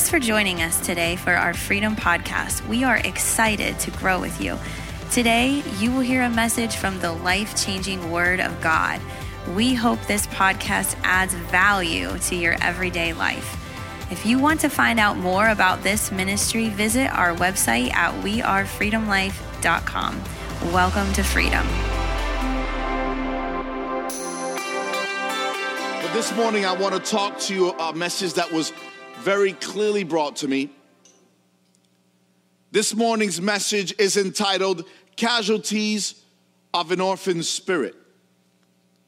Thanks for joining us today for our Freedom Podcast. We are excited to grow with you. Today, you will hear a message from the life changing Word of God. We hope this podcast adds value to your everyday life. If you want to find out more about this ministry, visit our website at wearefreedomlife.com. Welcome to freedom. But this morning, I want to talk to you a message that was very clearly brought to me. This morning's message is entitled Casualties of an Orphan Spirit.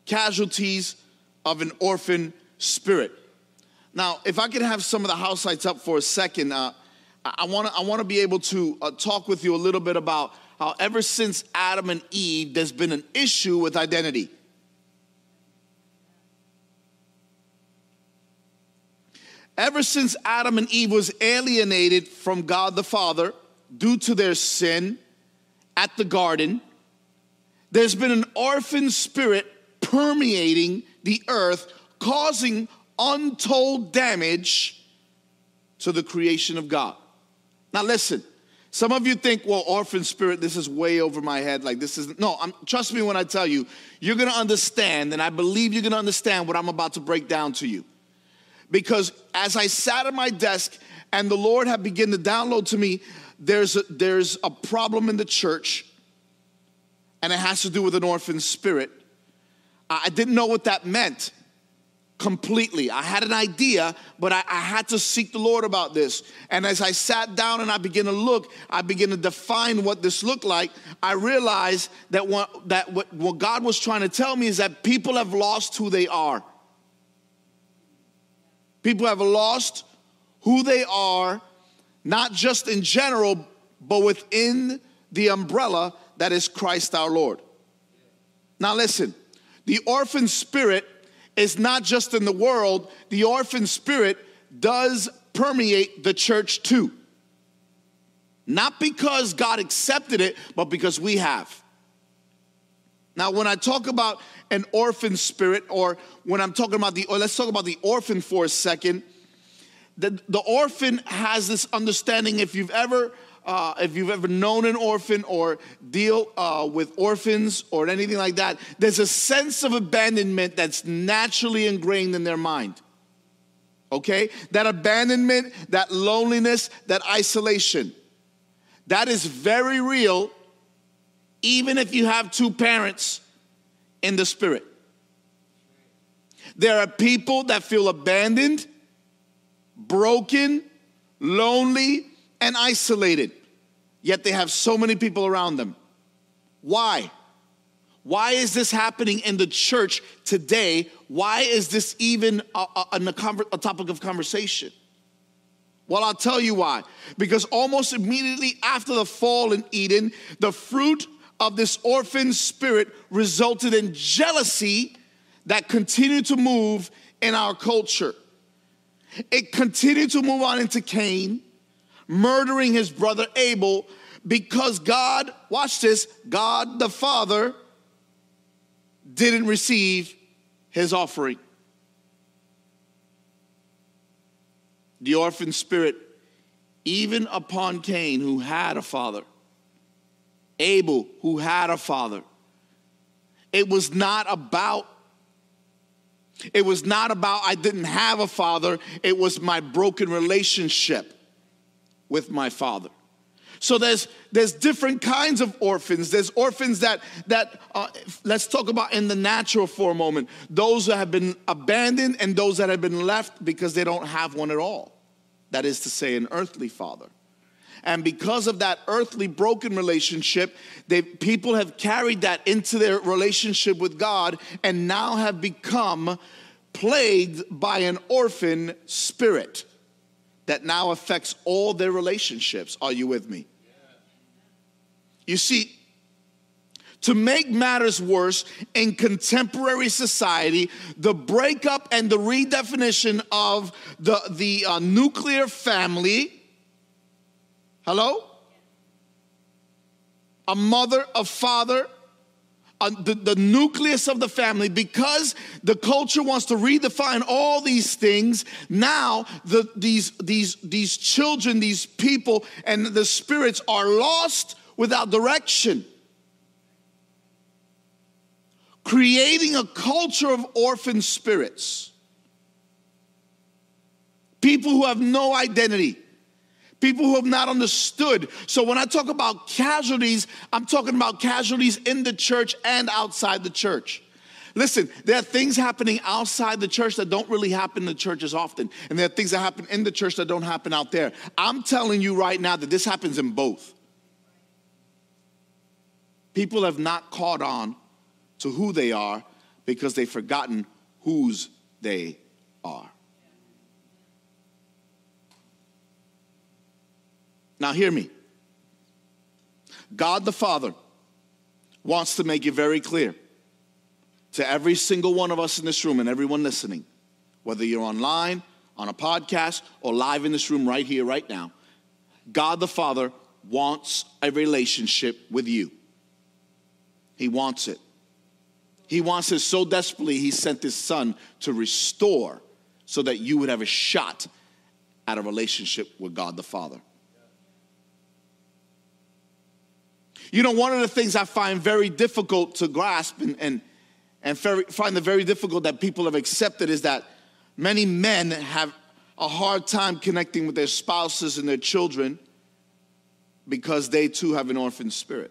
Casualties of an Orphan Spirit. Now, if I could have some of the house lights up for a second, uh, I want to I want to be able to uh, talk with you a little bit about how ever since Adam and Eve, there's been an issue with identity. Ever since Adam and Eve was alienated from God the Father due to their sin at the garden, there's been an orphan spirit permeating the earth, causing untold damage to the creation of God. Now, listen. Some of you think, well, orphan spirit, this is way over my head. Like, this is, no, I'm, trust me when I tell you, you're gonna understand, and I believe you're gonna understand what I'm about to break down to you. Because as I sat at my desk and the Lord had begun to download to me, there's a, there's a problem in the church, and it has to do with an orphan spirit. I didn't know what that meant completely. I had an idea, but I, I, had to seek the Lord about this. And as I sat down and I began to look, I began to define what this looked like. I realized that what, that what, what God was trying to tell me is that people have lost who they are. People have lost who they are, not just in general, but within the umbrella that is Christ our Lord. Now, listen, the orphan spirit is not just in the world, the orphan spirit does permeate the church too. Not because God accepted it, but because we have. Now, when I talk about an orphan spirit, or when I'm talking about the, let's talk about the orphan for a second. The, the orphan has this understanding. If you've ever uh, if you've ever known an orphan or deal uh, with orphans or anything like that, there's a sense of abandonment that's naturally ingrained in their mind. Okay? That abandonment, that loneliness, that isolation, that is very real, even if you have two parents in the spirit. There are people that feel abandoned, broken, lonely, and isolated, yet they have so many people around them. Why? Why is this happening in the church today? Why is this even a, a, a, topic of conversation? Well, I'll tell you why. Because almost immediately after the fall in Eden, the fruit of this orphan spirit resulted in jealousy that continued to move in our culture. It continued to move on into Cain murdering his brother Abel because God, watch this, God the Father didn't receive his offering. The orphan spirit, even upon Cain, who had a father, Abel, who had a father, it was not about it was not about I didn't have a father, it was my broken relationship with my father. So there's there's different kinds of orphans. There's orphans that that uh, let's talk about in the natural for a moment. Those that have been abandoned and those that have been left because they don't have one at all. That is to say, an earthly father. And because of that earthly broken relationship, they, people have carried that into their relationship with God and now have become plagued by an orphan spirit that now affects all their relationships. Are you with me? You see, to make matters worse, in contemporary society, the breakup and the redefinition of the, the uh, nuclear family, hello? A mother, a father, the, the nucleus of the family, because the culture wants to redefine all these things, now the, these, these, these children, these people, and the spirits are lost without direction. Creating a culture of orphan spirits. People who have no identity people who have not understood. So when I talk about casualties, I'm talking about casualties in the church and outside the church. Listen, there are things happening outside the church that don't really happen in the church as often. And there are things that happen in the church that don't happen out there. I'm telling you right now that this happens in both. People have not caught on to who they are because they've forgotten whose they are. Now, hear me. God the Father wants to make it very clear to every single one of us in this room and everyone listening, whether you're online, on a podcast, or live in this room right here, right now. God the Father wants a relationship with you. He wants it. He wants it so desperately, He sent His Son to restore so that you would have a shot at a relationship with God the Father. You know, one of the things I find very difficult to grasp and, and, and very, find it very difficult that people have accepted is that many men have a hard time connecting with their spouses and their children because they too have an orphan spirit.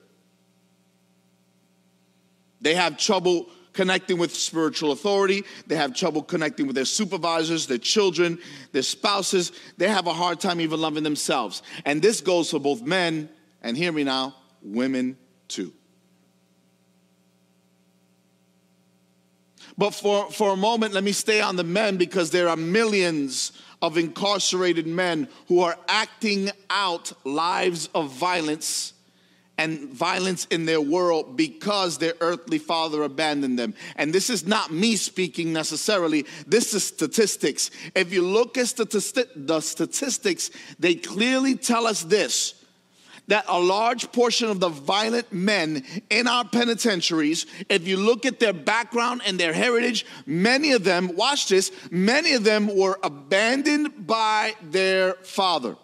They have trouble connecting with spiritual authority. They have trouble connecting with their supervisors, their children, their spouses. They have a hard time even loving themselves. And this goes for both men, and hear me now, women too. But for, for a moment, let me stay on the men because there are millions of incarcerated men who are acting out lives of violence and violence in their world because their earthly father abandoned them. And this is not me speaking necessarily, this is statistics. If you look at the statistics, they clearly tell us this that a large portion of the violent men in our penitentiaries, if you look at their background and their heritage, many of them, watch this, many of them were abandoned by their father.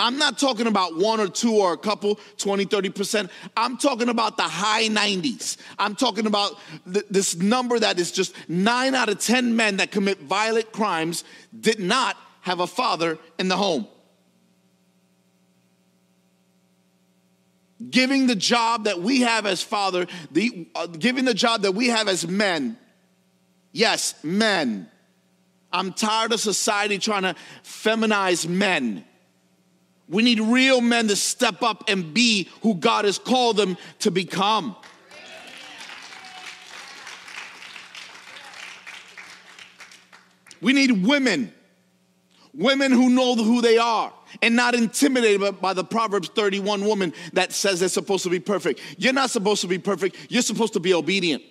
I'm not talking about one or two or a couple, 20, 30%. I'm talking about the high 90s. I'm talking about th- this number that is just nine out of 10 men that commit violent crimes did not have a father in the home. Giving the job that we have as father, the, uh, giving the job that we have as men. Yes, men. I'm tired of society trying to feminize men. We need real men to step up and be who God has called them to become. We need women, women who know who they are and not intimidated by the Proverbs 31 woman that says they're supposed to be perfect. You're not supposed to be perfect, you're supposed to be obedient.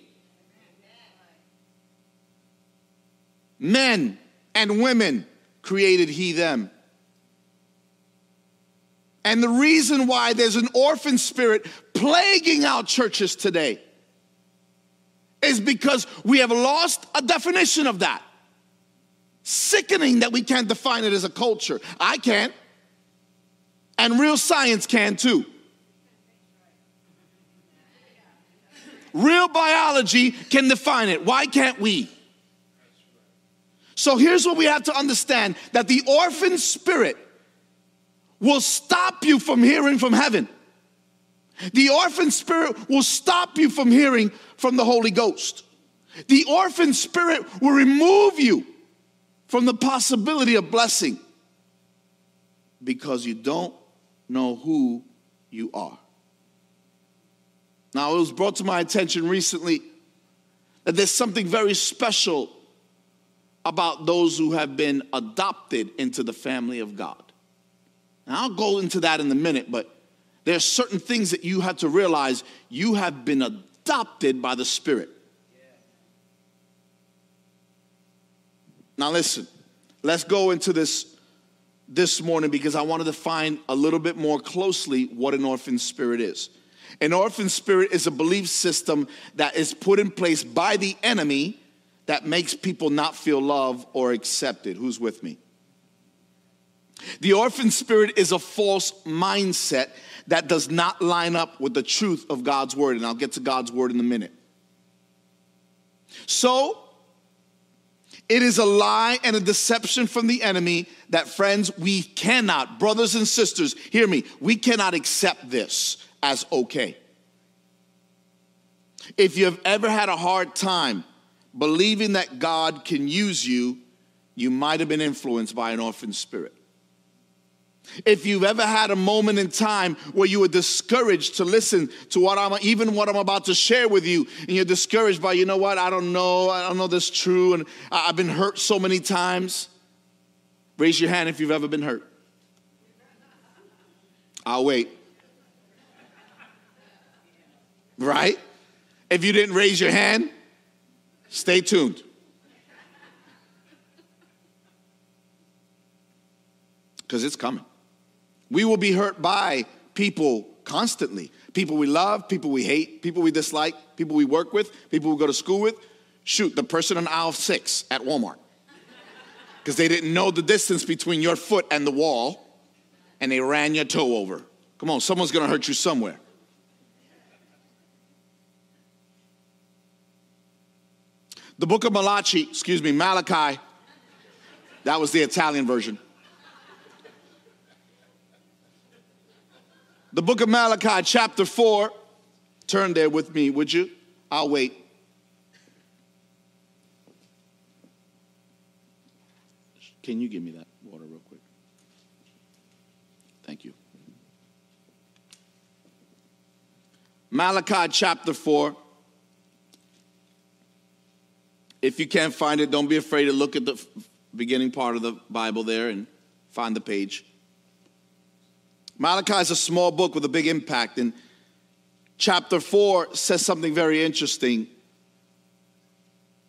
Men and women created he them. And the reason why there's an orphan spirit plaguing our churches today is because we have lost a definition of that. Sickening that we can't define it as a culture. I can't. And real science can too. Real biology can define it. Why can't we? So here's what we have to understand that the orphan spirit will stop you from hearing from heaven. The orphan spirit will stop you from hearing from the Holy Ghost. The orphan spirit will remove you from the possibility of blessing because you don't know who you are. Now, it was brought to my attention recently that there's something very special about those who have been adopted into the family of God. Now, I'll go into that in a minute, but there are certain things that you have to realize you have been adopted by the Spirit. Now, listen, let's go into this this morning because I wanted to find a little bit more closely what an orphan spirit is. An orphan spirit is a belief system that is put in place by the enemy that makes people not feel love or accepted. Who's with me? The orphan spirit is a false mindset that does not line up with the truth of God's word. And I'll get to God's word in a minute. So, it is a lie and a deception from the enemy that, friends, we cannot, brothers and sisters, hear me, we cannot accept this as okay. If you have ever had a hard time believing that God can use you, you might have been influenced by an orphan spirit. If you've ever had a moment in time where you were discouraged to listen to what I'm, even what I'm about to share with you, and you're discouraged by, you know what, I don't know, I don't know this true, and I've been hurt so many times, raise your hand if you've ever been hurt. I'll wait. Right? If you didn't raise your hand, stay tuned. Because it's coming. We will be hurt by people constantly people we love, people we hate, people we dislike, people we work with, people we go to school with. Shoot, the person on aisle six at Walmart. Because they didn't know the distance between your foot and the wall and they ran your toe over. Come on, someone's gonna hurt you somewhere. The book of Malachi, excuse me, Malachi, that was the Italian version. The book of Malachi, chapter 4. Turn there with me, would you? I'll wait. Can you give me that water real quick? Thank you. Malachi chapter 4. If you can't find it, don't be afraid to look at the beginning part of the Bible there and find the page. Malachi is a small book with a big impact, and chapter 4 says something very interesting.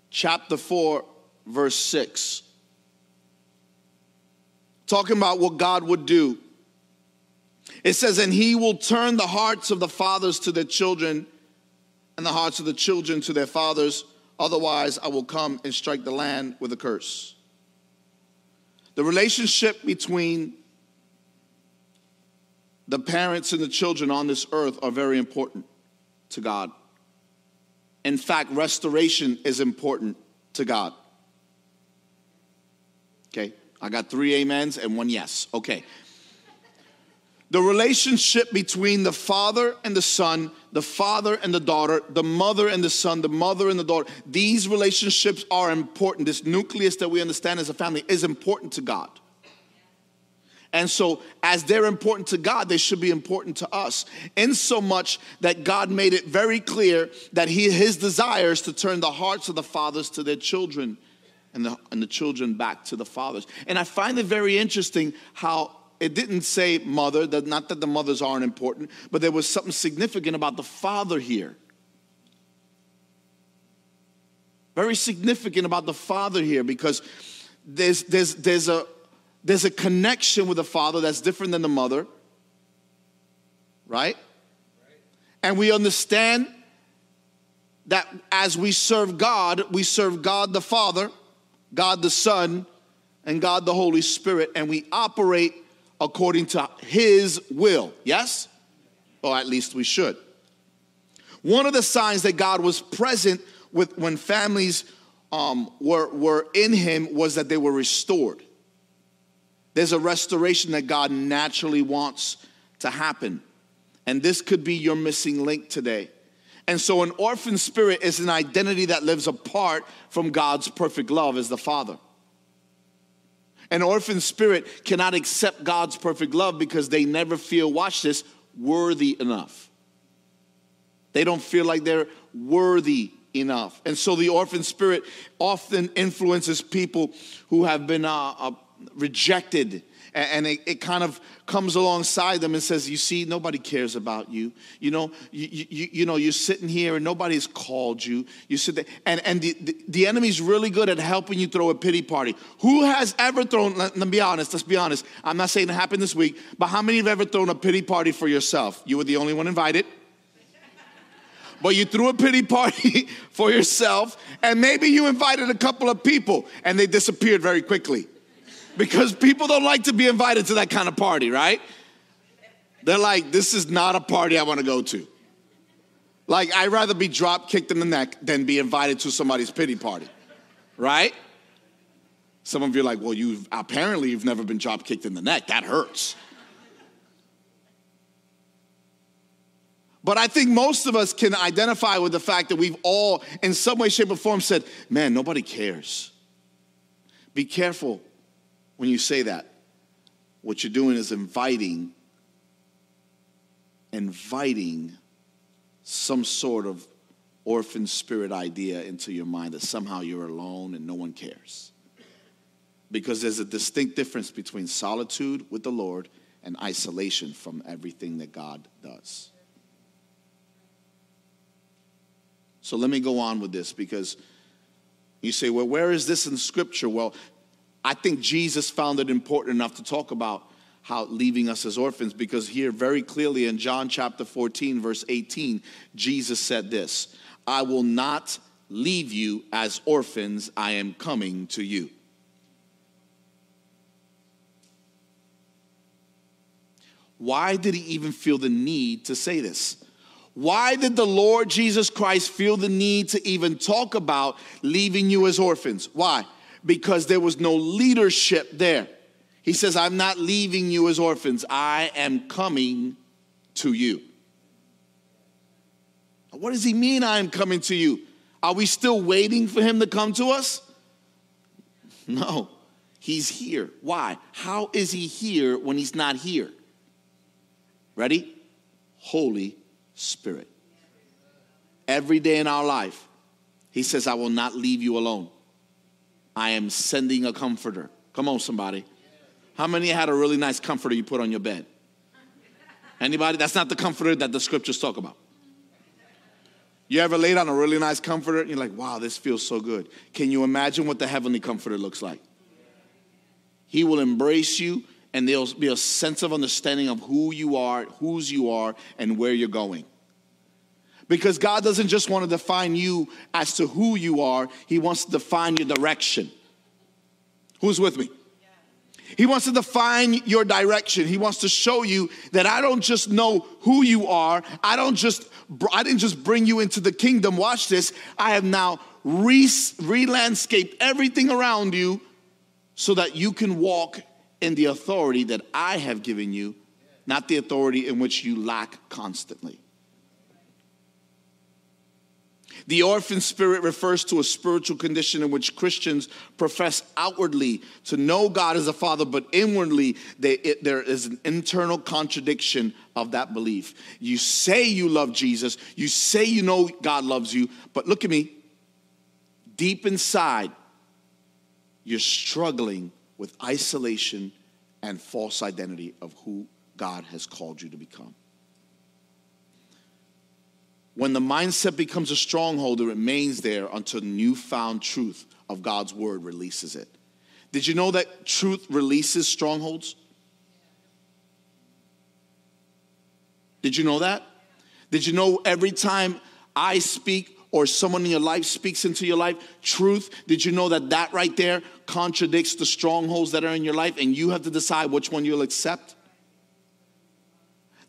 Chapter 4, verse 6. Talking about what God would do. It says, And he will turn the hearts of the fathers to their children, and the hearts of the children to their fathers Otherwise, I will come and strike the land with a curse. The relationship between the parents and the children on this earth are very important to God. In fact, restoration is important to God. Okay, I got three amens and one yes. Okay. The relationship between the father and the son, the father and the daughter, the mother and the son, the mother and the daughter, these relationships are important. This nucleus that we understand as a family is important to God. And so, as they're important to God, they should be important to us. In so much that God made it very clear that he, his desire is to turn the hearts of the fathers to their children and the, and the children back to the fathers. And I find it very interesting how it didn't say mother, that not that the mothers aren't important, but there was something significant about the father here. Very significant about the father here because there's, there's, there's, a, there's a connection with the father that's different than the mother, right? And we understand that as we serve God, we serve God the Father, God the Son, and God the Holy Spirit, and we operate according to his will. Yes? Or at least we should. One of the signs that God was present with when families um, were, were in him was that they were restored. There's a restoration that God naturally wants to happen. And this could be your missing link today. And so, an orphan spirit is an identity that lives apart from God's perfect love as the Father. An orphan spirit cannot accept God's perfect love because they never feel, watch this, worthy enough. They don't feel like they're worthy enough. And so the orphan spirit often influences people who have been uh, uh, rejected and it, it, kind of comes alongside them and says, "You see, nobody cares about you. You know, you, you, you know, you're sitting here and nobody's called you. You sit there, and and the, the, the enemy's really good at helping you throw a pity party. Who has ever thrown? Let, let me be honest. Let's be honest. I'm not saying it happened this week, but how many have ever thrown a pity party for yourself? You were the only one invited. but you threw a pity party for yourself, and maybe you invited a couple of people and they disappeared very quickly. Because people don't like to be invited to that kind of party, right? They're like, this is not a party I want to go to. Like, I'd rather be drop kicked in the neck than be invited to somebody's pity party, right? Some of you are like, well, you apparently you've never been drop kicked in the neck. That hurts. But I think most of us can identify with the fact that we've all, in some way, shape, or form, said, man, nobody cares. Be careful when you say that. What you're doing is inviting, inviting some sort of orphan spirit idea into your mind that somehow you're alone and no one cares. Because there's a distinct difference between solitude with the Lord and isolation from everything that God does. So let me go on with this because you say, well, where is this in scripture? Well, I think Jesus found it important enough to talk about how leaving us as orphans because here very clearly in John chapter 14 verse 18 Jesus said this I will not leave you as orphans I am coming to you Why did he even feel the need to say this why did the Lord Jesus Christ feel the need to even talk about leaving you as orphans? Why? Because there was no leadership there. He says, I'm not leaving you as orphans, I am coming to you. What does he mean, I am coming to you? Are we still waiting for him to come to us? No, he's here. Why? How is he here when he's not here? Ready? Holy Spirit. Every day in our life, He says, I will not leave you alone. I am sending a comforter. Come on, somebody. How many had a really nice comforter you put on your bed? Anybody? That's not the comforter that the scriptures talk about. You ever laid on a really nice comforter and you're like, wow, this feels so good. Can you imagine what the heavenly comforter looks like? He will embrace you and there'll be a sense of understanding of who you are, whose you are, and where you're going. Because God doesn't just want to define you as to who you are, He wants to define your direction. Who's with me? He wants to define your direction. He wants to show you that I don't just know who you are. I don't just I didn't just bring you into the kingdom. Watch this. I have now re, re-landscaped everything around you so that you can walk in the authority that I have given you, not the authority in which you lack constantly. The orphan spirit refers to a spiritual condition in which Christians profess outwardly to know God as a father, but inwardly they, it, there is an internal contradiction of that belief. You say you love Jesus, you say you know God loves you, but look at me. Deep inside, you're struggling with isolation and false identity of who God has called you to become. When the mindset becomes a stronghold, it remains there until newfound truth of God's word releases it. Did you know that truth releases strongholds? Did you know that? Did you know every time I speak, or someone in your life speaks into your life truth, did you know that that right there contradicts the strongholds that are in your life and you have to decide which one you'll accept?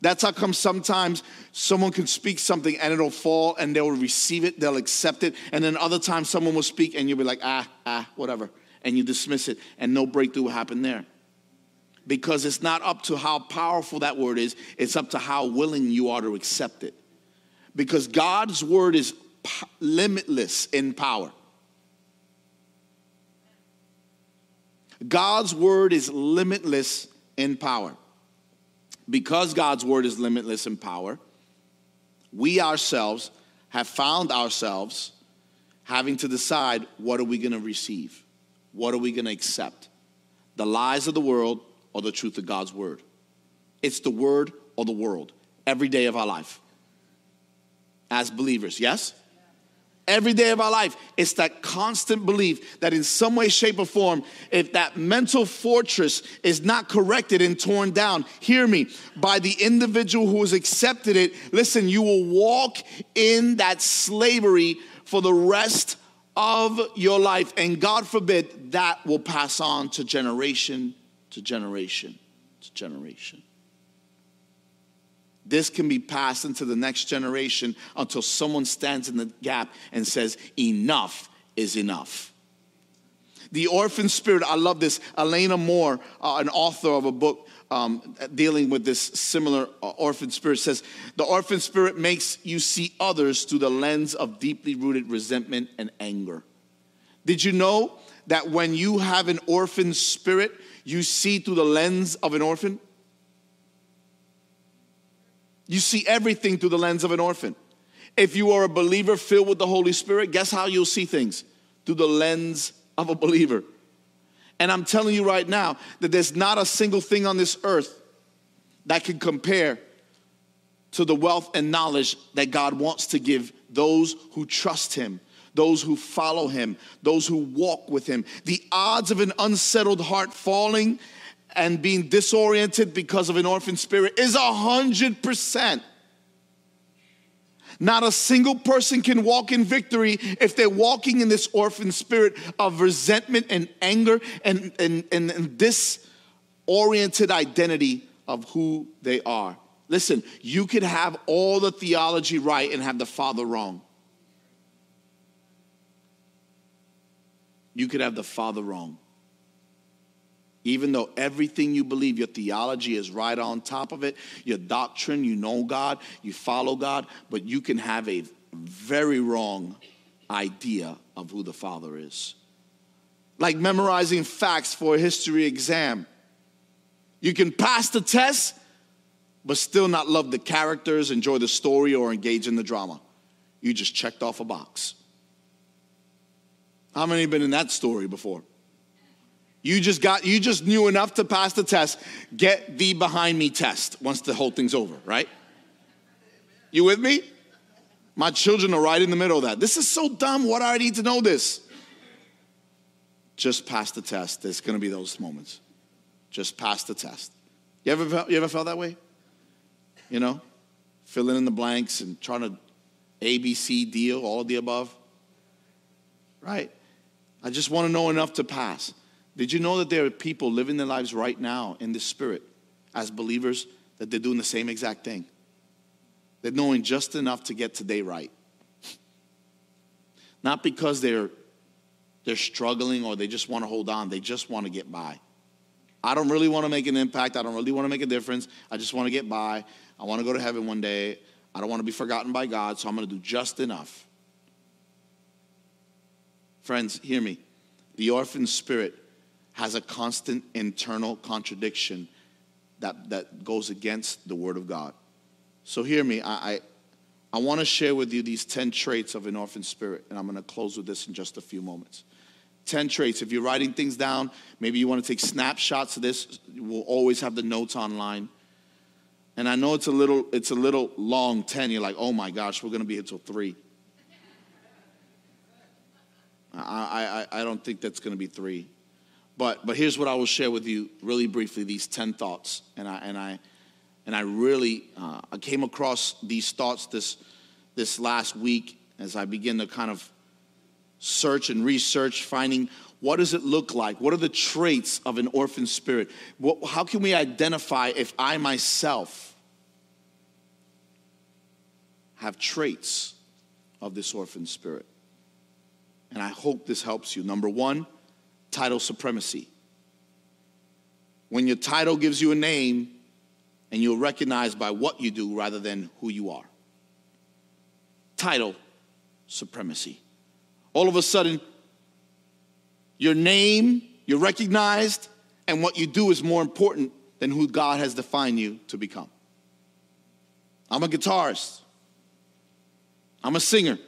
That's how come sometimes someone can speak something and it'll fall and they'll receive it, they'll accept it. And then other times someone will speak and you'll be like, ah, ah, whatever. And you dismiss it and no breakthrough will happen there. Because it's not up to how powerful that word is, it's up to how willing you are to accept it. Because God's word is limitless in power. God's word is limitless in power. Because God's word is limitless in power, we ourselves have found ourselves having to decide what are we going to receive? What are we going to accept? The lies of the world or the truth of God's word? It's the word or the world every day of our life as believers, yes? Every day of our life. It's that constant belief that in some way, shape, or form, if that mental fortress is not corrected and torn down, hear me, by the individual who has accepted it, listen, you will walk in that slavery for the rest of your life. And God forbid that will pass on to generation to generation to generation. This can be passed into the next generation until someone stands in the gap and says, Enough is enough. The orphan spirit, I love this. Elena Moore, uh, an author of a book um, dealing with this similar uh, orphan spirit, says the orphan spirit makes you see others through the lens of deeply rooted resentment and anger. Did you know that when you have an orphan spirit, you see through the lens of an orphan? You see everything through the lens of an orphan. If you are a believer filled with the Holy Spirit, guess how you'll see things? Through the lens of a believer. And I'm telling you right now that there's not a single thing on this earth that can compare to the wealth and knowledge that God wants to give those who trust Him, those who follow Him, those who walk with Him. The odds of an unsettled heart falling and being disoriented because of an orphan spirit is a hundred percent. Not a single person can walk in victory if they're walking in this orphan spirit of resentment and anger and, and, and, and disoriented identity of who they are. Listen, you could have all the theology right and have the Father wrong. You could have the Father wrong. Even though everything you believe, your theology is right on top of it, your doctrine, you know God, you follow God, but you can have a very wrong idea of who the Father is. Like memorizing facts for a history exam. You can pass the test, but still not love the characters, enjoy the story, or engage in the drama. You just checked off a box. How many have been in that story before? You just got you just knew enough to pass the test. Get the behind me test once the whole thing's over, right? You with me? My children are right in the middle of that. This is so dumb. What do I need to know this? Just pass the test. There's going to be those moments. Just pass the test. You ever felt, you ever felt that way? You know, filling in the blanks and trying to A, B, C, deal, all of the above. Right? I just want to know enough to pass. Did you know that there are people living their lives right now in the spirit as believers that they're doing the same exact thing? They're knowing just enough to get today right. Not because they're they're struggling or they just want to hold on, they just want to get by. I don't really want to make an impact. I don't really want to make a difference. I just want to get by. I want to go to heaven one day. I don't want to be forgotten by God, so I'm going to do just enough. Friends, hear me. The orphan spirit has a constant internal contradiction that, that goes against the Word of God. So hear me. I, I, I want to share with you these 10 traits of an orphan spirit, and I'm going to close with this in just a few moments. 10 traits. If you're writing things down, maybe you want to take snapshots of this, we'll always have the notes online. And I know it's a little, it's a little long 10. You're like, oh my gosh, we're going to be here till 3. I, I, I don't think that's going to be 3. But, but here's what I will share with you really briefly these 10 thoughts. And I, and I, and I really uh, I came across these thoughts this, this last week as I begin to kind of search and research, finding what does it look like? What are the traits of an orphan spirit? What, how can we identify if I myself have traits of this orphan spirit? And I hope this helps you. Number one, title supremacy. When your title gives you a name and you're recognized by what you do rather than who you are. Title supremacy. All of a sudden, your name, you're recognized, and what you do is more important than who God has defined you to become. I'm a guitarist. I'm a singer.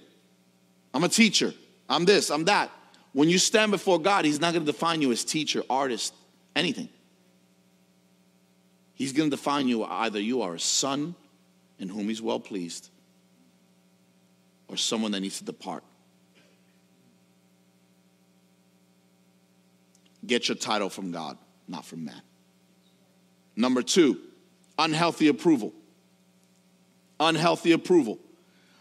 I'm a teacher. I'm this, I'm that. When you stand before God, He's not going to define you as teacher, artist, anything. He's going to define you either you are a son in whom He's well pleased or someone that needs to depart. Get your title from God, not from man. Number two, unhealthy approval. Unhealthy approval.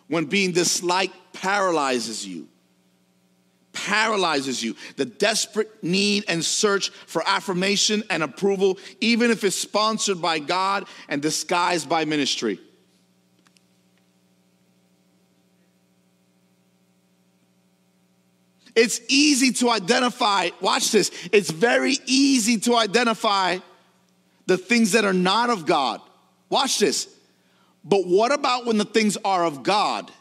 When being disliked paralyzes you paralyzes you. The desperate need and search for affirmation and approval, even if it's sponsored by God and disguised by ministry. It's easy to identify, watch this, it's very easy to identify the things that are not of God. Watch this. But what about when the things are of God?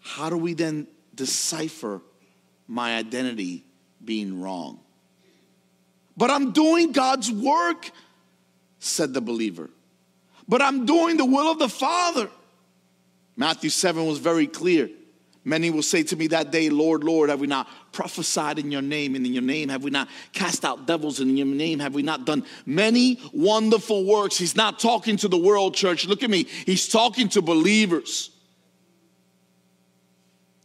How do we then decipher my identity being wrong? But I'm doing God's work, said the believer. But I'm doing the will of the Father. Matthew 7 was very clear. Many will say to me that day, Lord, Lord, have we not prophesied in your name? And in your name have we not cast out devils? And in your name have we not done many wonderful works? He's not talking to the world, church. Look at me. He's talking to believers.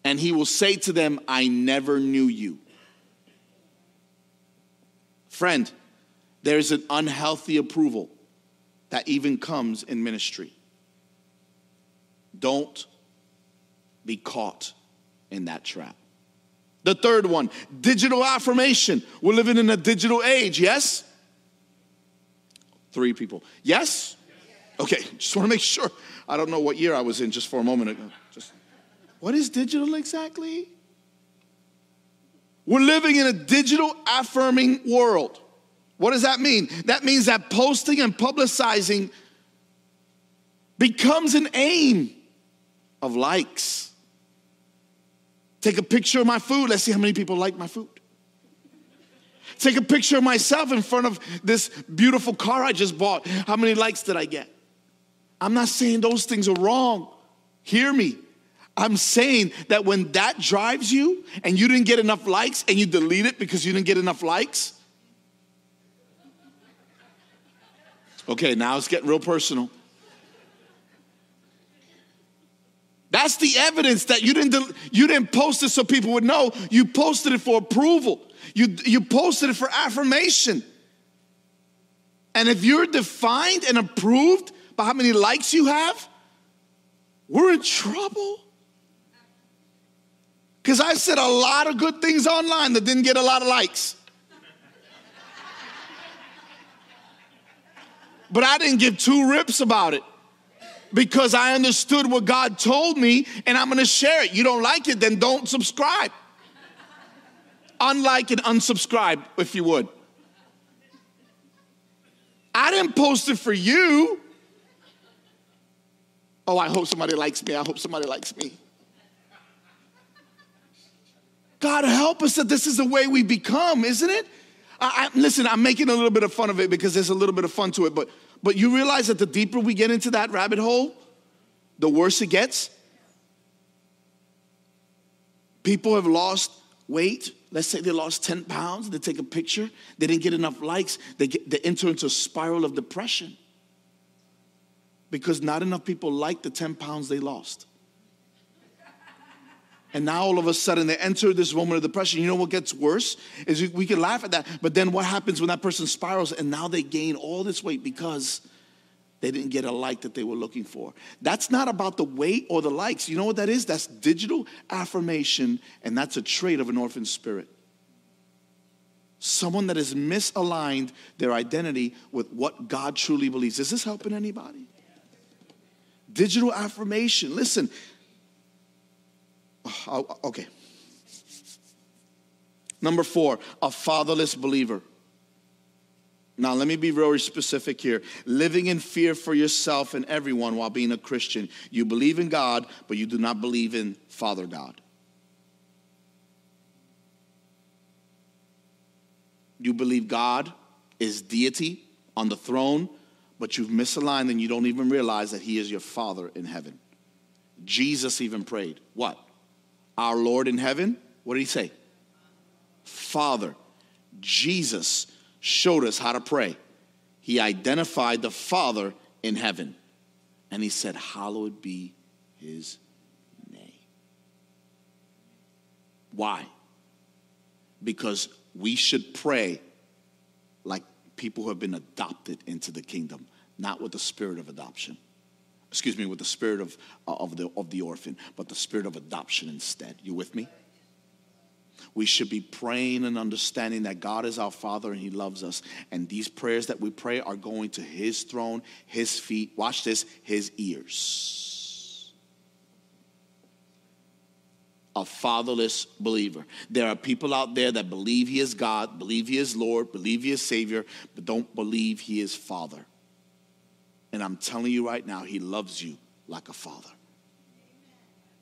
And he will say to them, I never knew you. Friend, there's an unhealthy approval that even comes in ministry. Don't be caught in that trap. The third one, digital affirmation. We're living in a digital age, yes? Three people. Yes? Okay, just want to make sure. I don't know what year I was in just for a moment ago. What is digital exactly? We're living in a digital affirming world. What does that mean? That means that posting and publicizing becomes an aim of likes. Take a picture of my food. Let's see how many people like my food. Take a picture of myself in front of this beautiful car I just bought. How many likes did I get? I'm not saying those things are wrong. Hear me. I'm saying that when that drives you and you didn't get enough likes and you delete it because you didn't get enough likes. Okay, now it's getting real personal. That's the evidence that you didn't, you didn't post it so people would know. You posted it for approval, you, you posted it for affirmation. And if you're defined and approved by how many likes you have, we're in trouble. Because I said a lot of good things online that didn't get a lot of likes. But I didn't give two rips about it because I understood what God told me and I'm gonna share it. You don't like it, then don't subscribe. Unlike and unsubscribe, if you would. I didn't post it for you. Oh, I hope somebody likes me. I hope somebody likes me. God help us that this is the way we become, isn't it? I, I, listen, I'm making a little bit of fun of it because there's a little bit of fun to it, but but you realize that the deeper we get into that rabbit hole, the worse it gets. People have lost weight. Let's say they lost 10 pounds. They take a picture. They didn't get enough likes. They, get, they enter into a spiral of depression because not enough people like the 10 pounds they lost. And now all of a sudden they enter this moment of depression. You know what gets worse? Is we can laugh at that, but then what happens when that person spirals and now they gain all this weight because they didn't get a like that they were looking for. That's not about the weight or the likes. You know what that is? That's digital affirmation, and that's a trait of an orphan spirit. Someone that has misaligned their identity with what God truly believes. Is this helping anybody? Digital affirmation. Listen, Uh, uh, okay. Number four, a fatherless believer. Now, let me be very specific here. Living in fear for yourself and everyone while being a Christian. You believe in God, but you do not believe in Father God. You believe God is deity on the throne, but you've misaligned and you don't even realize that He is your Father in heaven. Jesus even prayed, What? Our Lord in heaven, what did he say? Father. Jesus showed us how to pray. He identified the Father in heaven. And he said, Hallowed be his name. Why? Because we should pray like people who have been adopted into the kingdom, not with the spirit of adoption. Excuse me, with the spirit of, uh, of, the, of the orphan, but the spirit of adoption instead. You with me? We should be praying and understanding that God is our Father and He loves us. And these prayers that we pray are going to His throne, His feet, watch this, His ears. A fatherless believer. There are people out there that believe He is God, believe He is Lord, believe He is Savior, but don't believe He is Father. And I'm telling you right now, He loves you like a father.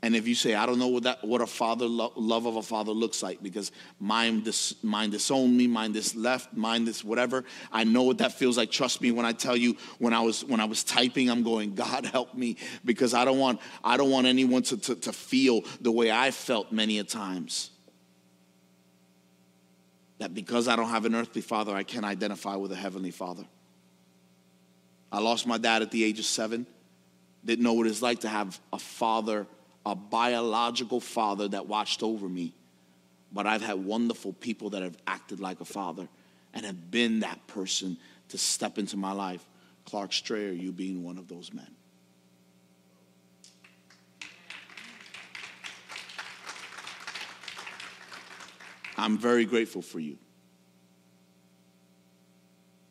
And if you say, I don't know what that what a father lo- love of a father looks like because mine this mine disowned me, mine this left, mine this whatever. I know what that feels like. Trust me when I tell you when I was when I was typing, I'm going, God help me, because I don't want I don't want anyone to, to, to feel the way I felt many a times. That because I don't have an earthly father, I can't identify with a heavenly father. I lost my dad at the age of seven. Didn't know what it's like to have a father a biological father that watched over me, but I've had wonderful people that have acted like a father and have been that person to step into my life. Clark Strayer, you being one of those men. I'm very grateful for you.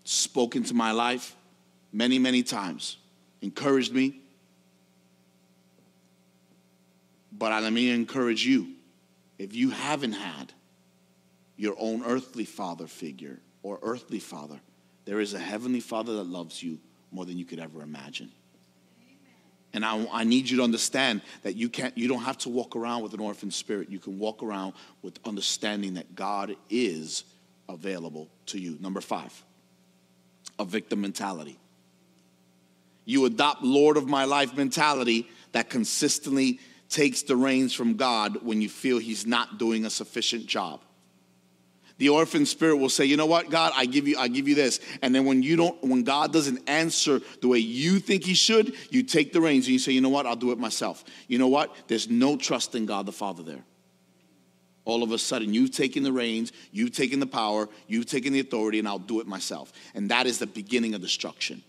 Spoke into my life many, many times, encouraged me, But let me encourage you if you haven't had your own earthly father figure or earthly father, there is a heavenly father that loves you more than you could ever imagine. And I, I, need you to understand that you can't you don't have to walk around with an orphan spirit. You can walk around with understanding that God is available to you. Number five, a victim mentality. You adopt Lord of my life mentality that consistently takes the reins from God when you feel He's not doing a sufficient job. The orphan spirit will say, "You know what, God, I give you, I give you this." And then when you don't, when God doesn't answer the way you think He should, you take the reins and you say, "You know what? I'll do it myself." You know what? There's no trust in God the Father there. All of a sudden, you've taken the reins, you've taken the power, you've taken the authority, and I'll do it myself. And that is the beginning of destruction.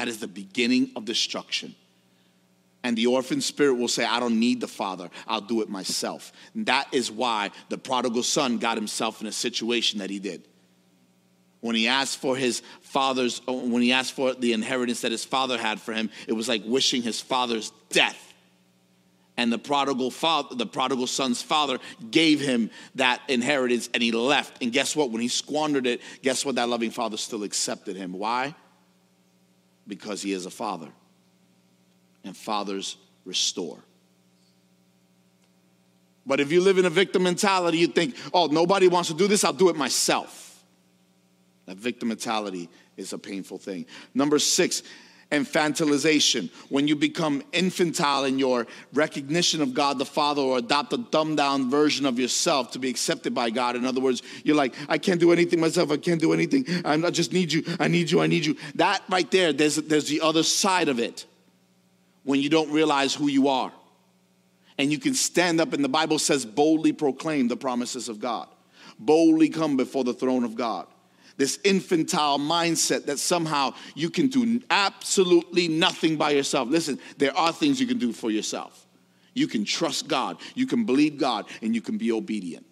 That is the beginning of destruction. And the orphan spirit will say, I don't need the father, I'll do it myself. And that is why the prodigal son got himself in a situation that he did. When he asked for his father's, uh, when he asked for the inheritance that his father had for him, it was like wishing his father's death. And the prodigal father, the prodigal son's father gave him that inheritance and he left. And guess what? When he squandered it, guess what? That loving father still accepted him. Why? Because he is a father and fathers restore. But if you live in a victim mentality, you think, oh, nobody wants to do this, I'll do it myself. That victim mentality is a painful thing. Number six, infantilization. When you become infantile in your recognition of God the Father or adopt a dumbed down version of yourself to be accepted by God. In other words, you're like, I can't do anything myself. I can't do anything. I'm, I just need you. I need you. I need you. That right there, there's, there's the other side of it when you don't realize who you are. And you can stand up, and the Bible says, boldly proclaim the promises of God, boldly come before the throne of God. This infantile mindset that somehow you can do absolutely nothing by yourself. Listen, there are things you can do for yourself. You can trust God, you can believe God, and you can be obedient.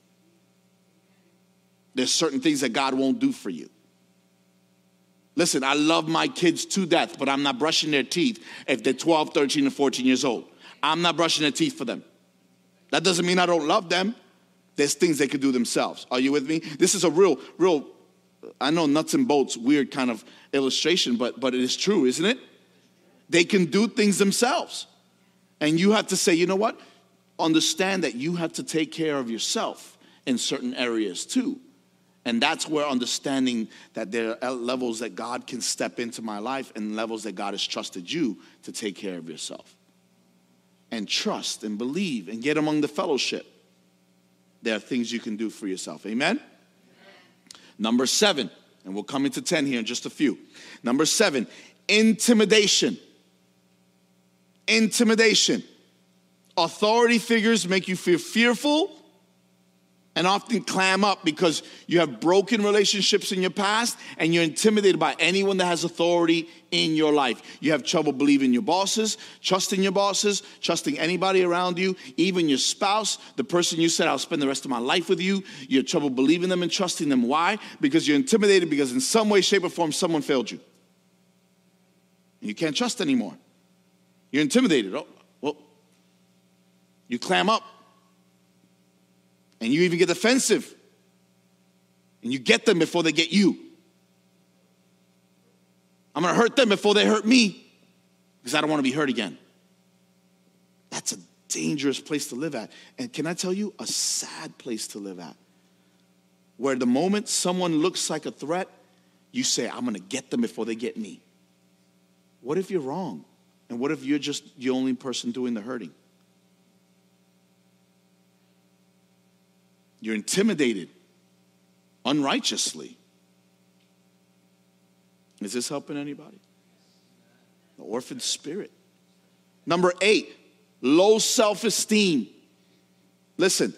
There's certain things that God won't do for you. Listen, I love my kids to death, but I'm not brushing their teeth if they're 12, 13, and 14 years old. I'm not brushing their teeth for them. That doesn't mean I don't love them. There's things they can do themselves. Are you with me? This is a real, real, I know nuts and bolts, weird kind of illustration, but, but it is true, isn't it? They can do things themselves. And you have to say, you know what? Understand that you have to take care of yourself in certain areas too. And that's where understanding that there are levels that God can step into my life and levels that God has trusted you to take care of yourself. And trust and believe and get among the fellowship. There are things you can do for yourself. Amen? Number seven, and we'll come into 10 here in just a few. Number seven, intimidation. Intimidation. Authority figures make you feel fearful and often clam up because you have broken relationships in your past and you're intimidated by anyone that has authority in your life. You have trouble believing your bosses, trusting your bosses, trusting anybody around you, even your spouse, the person you said, I'll spend the rest of my life with you. You have trouble believing them and trusting them. Why? Because you're intimidated because in some way, shape, or form, someone failed you. You can't trust anymore. You're intimidated. Oh, well, you clam up. And you even get defensive. And you get them before they get you. I'm to hurt them before they hurt me because I don't want to be hurt again. That's a dangerous place to live at. And can I tell you, a sad place to live at. Where the moment someone looks like a threat, you say, I'm to get them before they get me. What if you're wrong? And what if you're just the only person doing the hurting? You're intimidated unrighteously. Is this helping anybody? The orphan spirit. Number eight, low self esteem. Listen,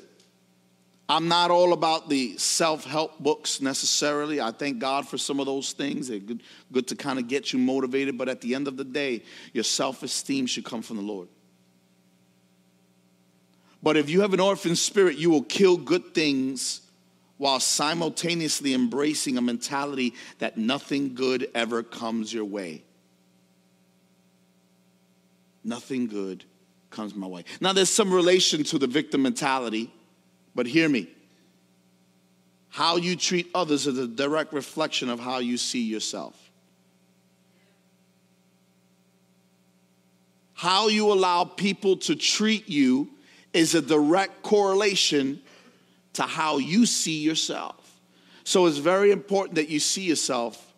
I'm not all about the self help books necessarily. I thank God for some of those things. They're good, good to kind of get you motivated, but at the end of the day, your self esteem should come from the Lord. But if you have an orphan spirit, you will kill good things while simultaneously embracing a mentality that nothing good ever comes your way. Nothing good comes my way. Now, there's some relation to the victim mentality, but hear me. How you treat others is a direct reflection of how you see yourself. How you allow people to treat you is a direct correlation to how you see yourself. So it's very important that you see yourself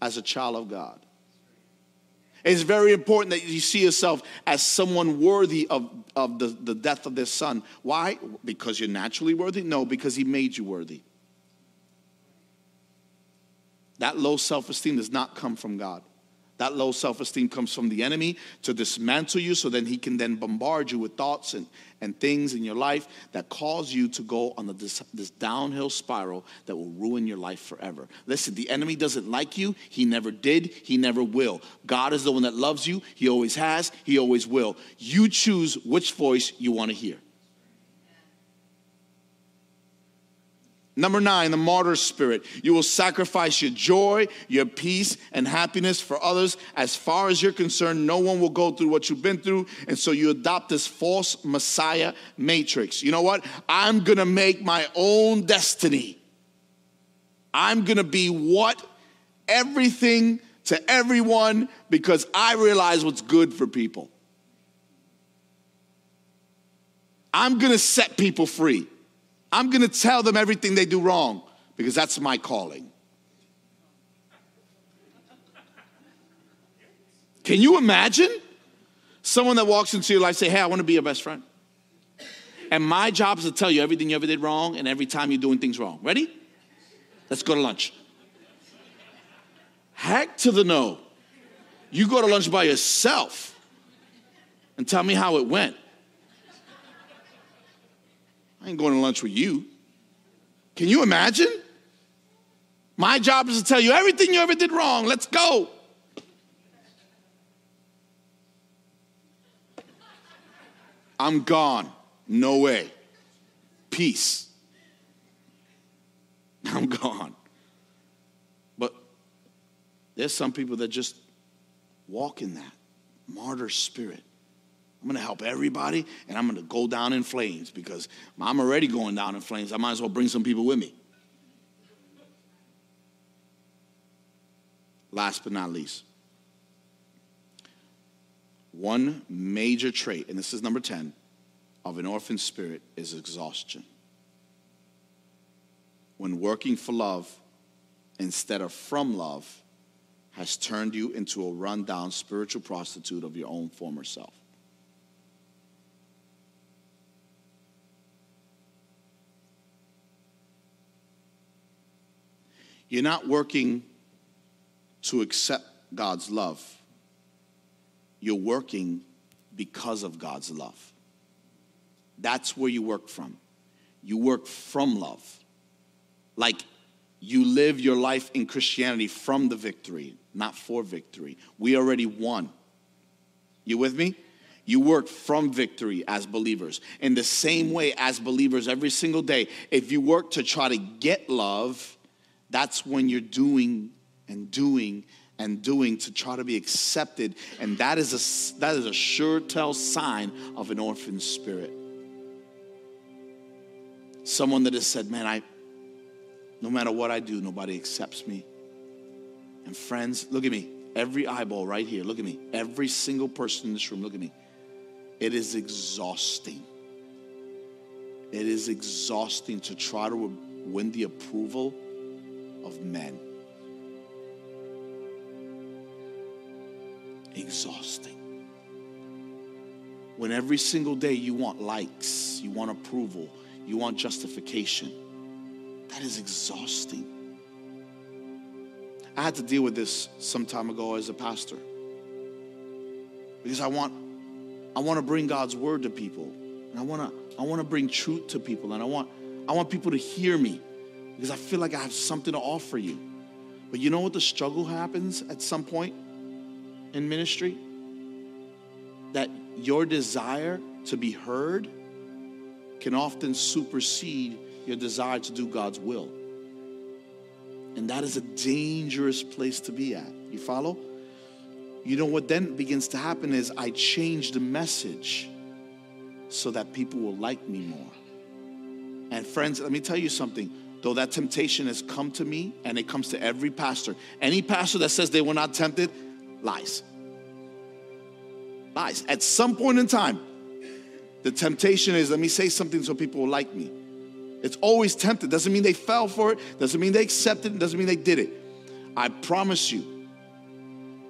as a child of God. It's very important that you see yourself as someone worthy of, of the, the death of this son. Why? Because you're naturally worthy? No, because he made you worthy. That low self esteem does not come from God. That low self esteem comes from the enemy to dismantle you so then he can then bombard you with thoughts and, and things in your life that cause you to go on this, this downhill spiral that will ruin your life forever. Listen, the enemy doesn't like you. He never did. He never will. God is the one that loves you. He always has. He always will. You choose which voice you want to hear. Number nine, the martyr spirit. You will sacrifice your joy, your peace, and happiness for others. As far as you're concerned, no one will go through what you've been through. And so you adopt this false Messiah matrix. You know what? I'm going to make my own destiny. I'm going to be what? Everything to everyone because I realize what's good for people. I'm going to set people free. I'm going to tell them everything they do wrong because that's my calling. Can you imagine someone that walks into your life say, "Hey, I want to be your best friend." And my job is to tell you everything you ever did wrong and every time you're doing things wrong. Ready? Let's go to lunch. Heck to the no. You go to lunch by yourself and tell me how it went. I ain't going to lunch with you. Can you imagine? My job is to tell you everything you ever did wrong. Let's go. I'm gone. No way. Peace. I'm gone. But there's some people that just walk in that martyr spirit. I'm going to help everybody and I'm going to go down in flames because I'm already going down in flames. I might as well bring some people with me. Last but not least, one major trait, and this is number 10, of an orphan spirit is exhaustion. When working for love instead of from love has turned you into a rundown spiritual prostitute of your own former self. You're not working to accept God's love. You're working because of God's love. That's where you work from. You work from love. Like you live your life in Christianity from the victory, not for victory. We already won. You with me? You work from victory as believers. In the same way, as believers, every single day, if you work to try to get love, that's when you're doing and doing and doing to try to be accepted. And that is a, that is a sure tell sign of an orphan spirit. Someone that has said, Man, I, no matter what I do, nobody accepts me. And friends, look at me. Every eyeball right here, look at me. Every single person in this room, look at me. It is exhausting. It is exhausting to try to win the approval of men. Exhausting. When every single day you want likes, you want approval, you want justification, that is exhausting. I had to deal with this some time ago as a pastor. Because I want I want to bring God's word to people. And I want to I want to bring truth to people and I want I want people to hear me because I feel like I have something to offer you. But you know what the struggle happens at some point in ministry? That your desire to be heard can often supersede your desire to do God's will. And that is a dangerous place to be at. You follow? You know what then begins to happen is I change the message so that people will like me more. And friends, let me tell you something. Though that temptation has come to me and it comes to every pastor, any pastor that says they were not tempted lies. Lies. At some point in time, the temptation is let me say something so people will like me. It's always tempted. Doesn't mean they fell for it, doesn't mean they accepted it, doesn't mean they did it. I promise you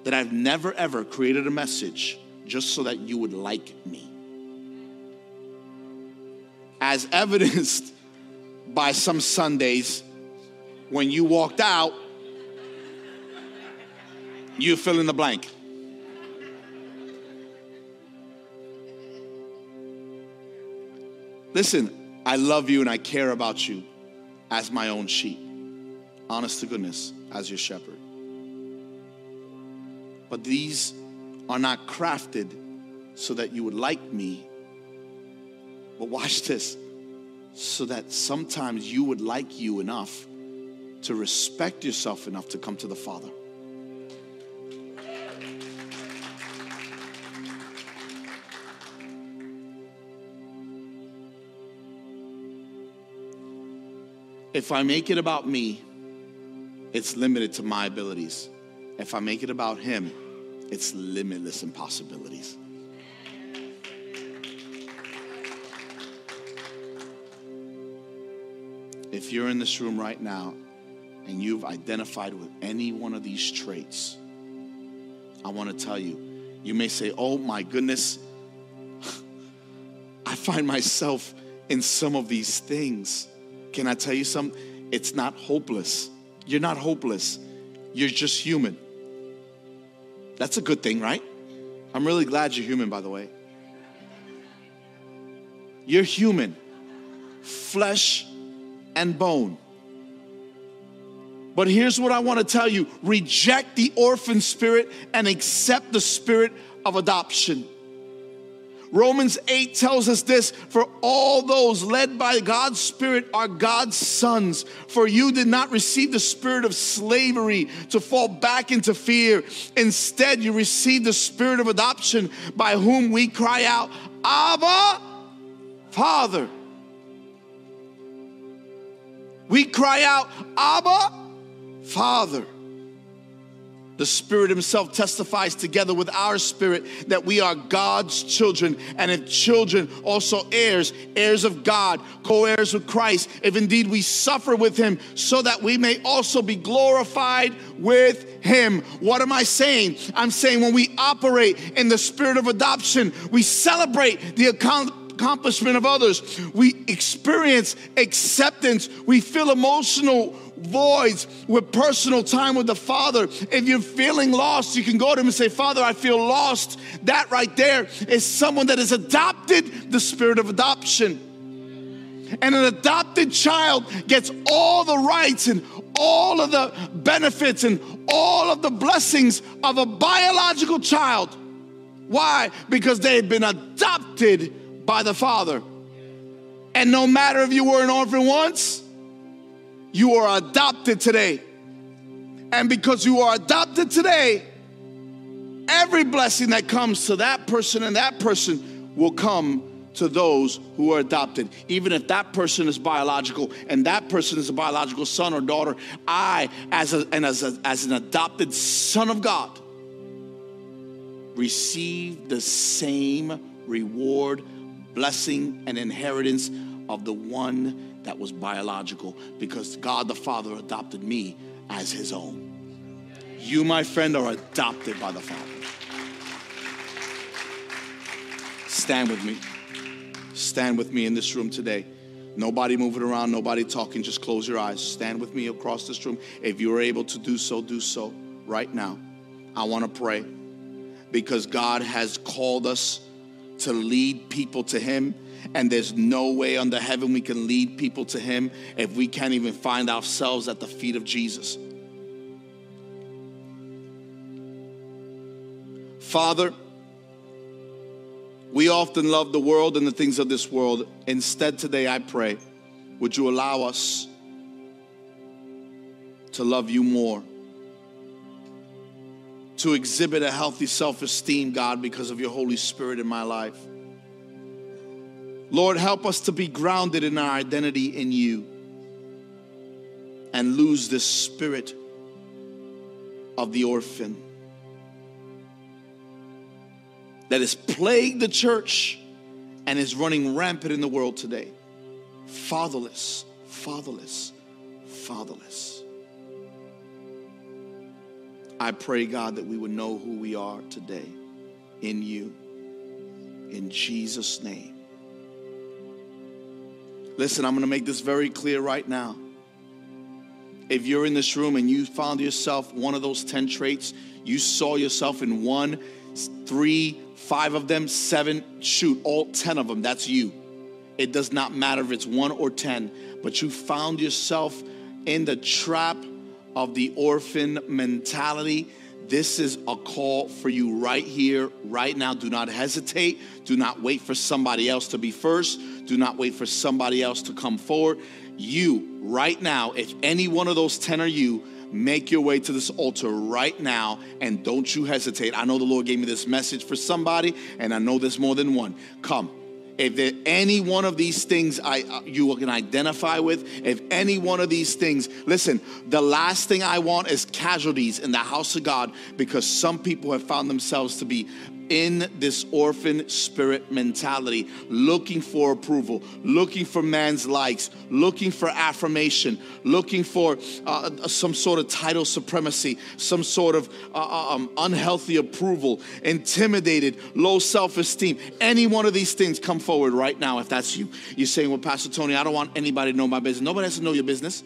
that I've never ever created a message just so that you would like me. As evidenced by some Sundays when you walked out, you fill in the blank. Listen, I love you and I care about you as my own sheep. Honest to goodness, as your shepherd. But these are not crafted so that you would like me. But watch this so that sometimes you would like you enough to respect yourself enough to come to the Father. If I make it about me, it's limited to my abilities. If I make it about Him, it's limitless in possibilities. If you're in this room right now and you've identified with any one of these traits, I want to tell you, you may say, Oh my goodness, I find myself in some of these things. Can I tell you something? It's not hopeless. You're not hopeless. You're just human. That's a good thing, right? I'm really glad you're human, by the way. You're human, flesh and bone. But here's what I want to tell you reject the orphan spirit and accept the spirit of adoption. Romans 8 tells us this for all those led by God's Spirit are God's sons. For you did not receive the spirit of slavery to fall back into fear. Instead, you received the spirit of adoption by whom we cry out, Abba, Father. We cry out, Abba, Father. The Spirit Himself testifies together with our spirit that we are God's children, and if children, also heirs, heirs of God, co heirs with Christ, if indeed we suffer with Him, so that we may also be glorified with Him. What am I saying? I'm saying when we operate in the spirit of adoption, we celebrate the account accomplishment of others. We experience acceptance. We feel emotional voids with personal time with the Father. If you're feeling lost, you can go to Him and say, Father, I feel lost. That right there is someone that has adopted the spirit of adoption. And an adopted child gets all the rights and all of the benefits and all of the blessings of a biological child. Why? Because they've been adopted by the Father. And no matter if you were an orphan once, you are adopted today. And because you are adopted today, every blessing that comes to that person and that person will come to those who are adopted. Even if that person is biological and that person is a biological son or daughter, I, as, a, and as, a, as an adopted son of God, receive the same reward, blessing, and inheritance of the one that was biological because God the Father adopted me as his own. You, my friend, are adopted by the Father. Stand with me. Stand with me in this room today. Nobody moving around, nobody talking, just close your eyes. Stand with me across this room. If you're able to do so, do so right now. I want to pray because God has called us to lead people to Him. And there's no way under heaven we can lead people to Him if we can't even find ourselves at the feet of Jesus. Father, we often love the world and the things of this world. Instead, today I pray, would you allow us to love you more? To exhibit a healthy self esteem, God, because of your Holy Spirit in my life. Lord, help us to be grounded in our identity in you and lose this spirit of the orphan that has plagued the church and is running rampant in the world today. Fatherless, fatherless, fatherless. I pray, God, that we would know who we are today in you. In Jesus' name. Listen, I'm going to make this very clear right now. If you're in this room and you found yourself one of those 10 traits, you saw yourself in one, three, five of them, seven, shoot, all 10 of them, that's you. It does not matter if it's one or 10, but you found yourself in the trap of the orphan mentality. This is a call for you right here, right now. Do not hesitate. Do not wait for somebody else to be first. Do not wait for somebody else to come forward. You, right now, if any one of those 10 are you, make your way to this altar right now and don't you hesitate. I know the Lord gave me this message for somebody, and I know there's more than one. Come. If there any one of these things I uh, you can identify with, if any one of these things, listen, the last thing I want is casualties in the house of God because some people have found themselves to be in this orphan spirit mentality, looking for approval, looking for man's likes, looking for affirmation, looking for uh, some sort of title supremacy, some sort of uh, uh um, unhealthy approval, intimidated, low self esteem. Any one of these things come forward right now if that's you. You're saying, Well, Pastor Tony, I don't want anybody to know my business. Nobody has to know your business.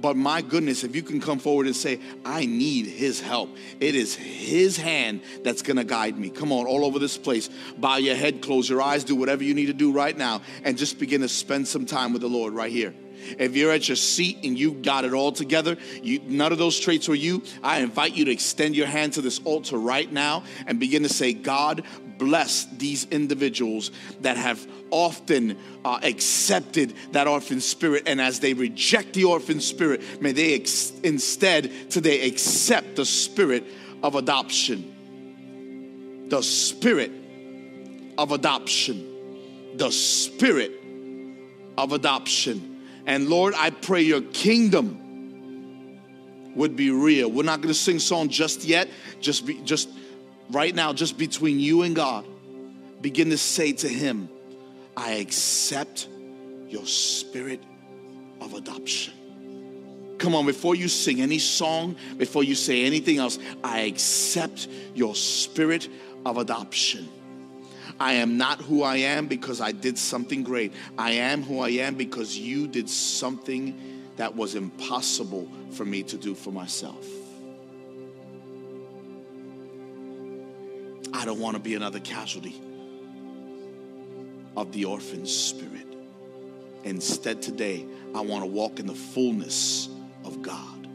But my goodness, if you can come forward and say, I need his help, it is his hand that's gonna guide me. Come on, all over this place. Bow your head, close your eyes, do whatever you need to do right now, and just begin to spend some time with the Lord right here. If you're at your seat and you got it all together, you, none of those traits are you, I invite you to extend your hand to this altar right now and begin to say, God, bless these individuals that have often uh, accepted that orphan spirit. And as they reject the orphan spirit, may they ex- instead today accept the spirit of adoption. The spirit of adoption. The spirit of adoption. And Lord, I pray your kingdom would be real. We're not going to sing song just yet. Just be just right now, just between you and God, begin to say to Him, I accept your spirit of adoption. Come on, before you sing any song, before you say anything else, I accept your spirit of adoption. I am not who I am because I did something great. I am who I am because you did something that was impossible for me to do for myself. I don't want to be another casualty of the orphan spirit. Instead, today, I want to walk in the fullness of God.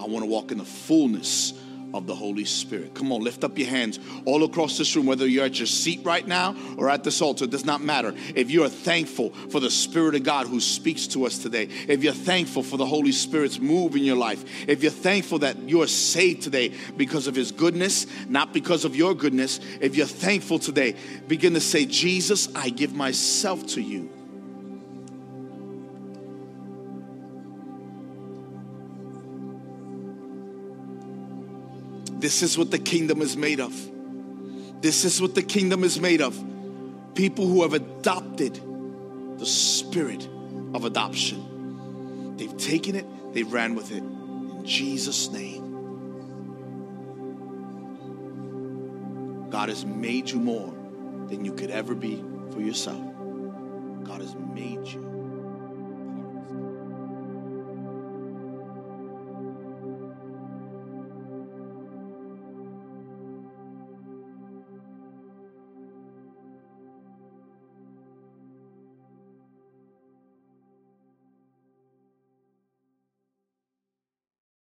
I want to walk in the fullness of the Holy Spirit. Come on, lift up your hands all across this room, whether you're at your seat right now or at this altar, it does not matter. If you are thankful for the Spirit of God who speaks to us today, if you're thankful for the Holy Spirit's move in your life, if you're thankful that you're saved today because of His goodness, not because of your goodness, if you're thankful today, begin to say, Jesus, I give myself to you. This is what the kingdom is made of. This is what the kingdom is made of. People who have adopted the spirit of adoption. They've taken it, they ran with it. In Jesus' name. God has made you more than you could ever be for yourself. God has made you.